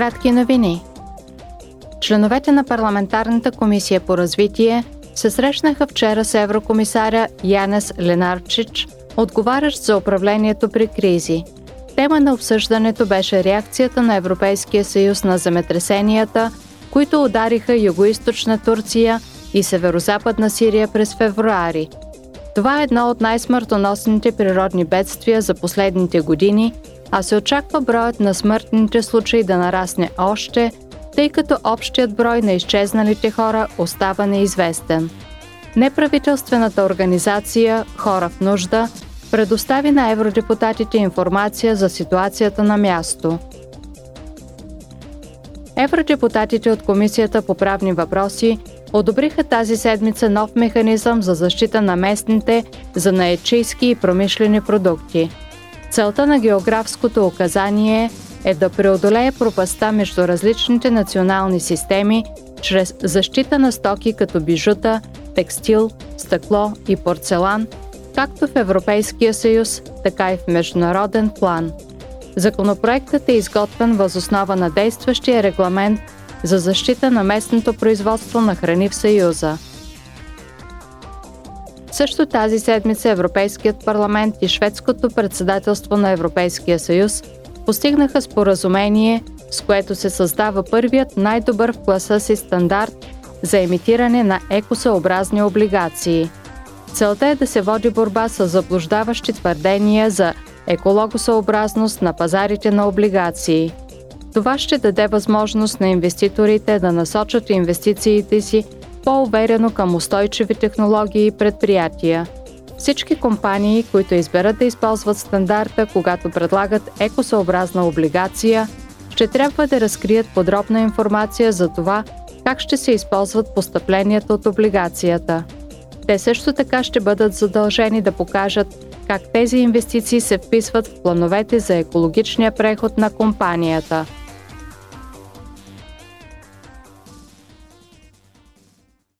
Кратки новини. Членовете на парламентарната комисия по развитие се срещнаха вчера с еврокомисаря Янес Ленарчич, отговарящ за управлението при кризи. Тема на обсъждането беше реакцията на Европейския съюз на земетресенията, които удариха югоизточна Турция и северо-западна Сирия през февруари. Това е едно от най-смъртоносните природни бедствия за последните години, а се очаква броят на смъртните случаи да нарасне още, тъй като общият брой на изчезналите хора остава неизвестен. Неправителствената организация Хора в нужда предостави на евродепутатите информация за ситуацията на място. Евродепутатите от Комисията по правни въпроси одобриха тази седмица нов механизъм за защита на местните за наечийски и промишлени продукти. Целта на географското указание е да преодолее пропаста между различните национални системи чрез защита на стоки като бижута, текстил, стъкло и порцелан, както в Европейския съюз, така и в международен план. Законопроектът е изготвен възоснова на действащия регламент за защита на местното производство на храни в Съюза. Също тази седмица Европейският парламент и шведското председателство на Европейския съюз постигнаха споразумение, с което се създава първият най-добър в класа си стандарт за емитиране на екосъобразни облигации. Целта е да се води борба с заблуждаващи твърдения за екологосъобразност на пазарите на облигации. Това ще даде възможност на инвеститорите да насочат инвестициите си по-уверено към устойчиви технологии и предприятия. Всички компании, които изберат да използват стандарта, когато предлагат екосъобразна облигация, ще трябва да разкрият подробна информация за това как ще се използват постъпленията от облигацията. Те също така ще бъдат задължени да покажат как тези инвестиции се вписват в плановете за екологичния преход на компанията –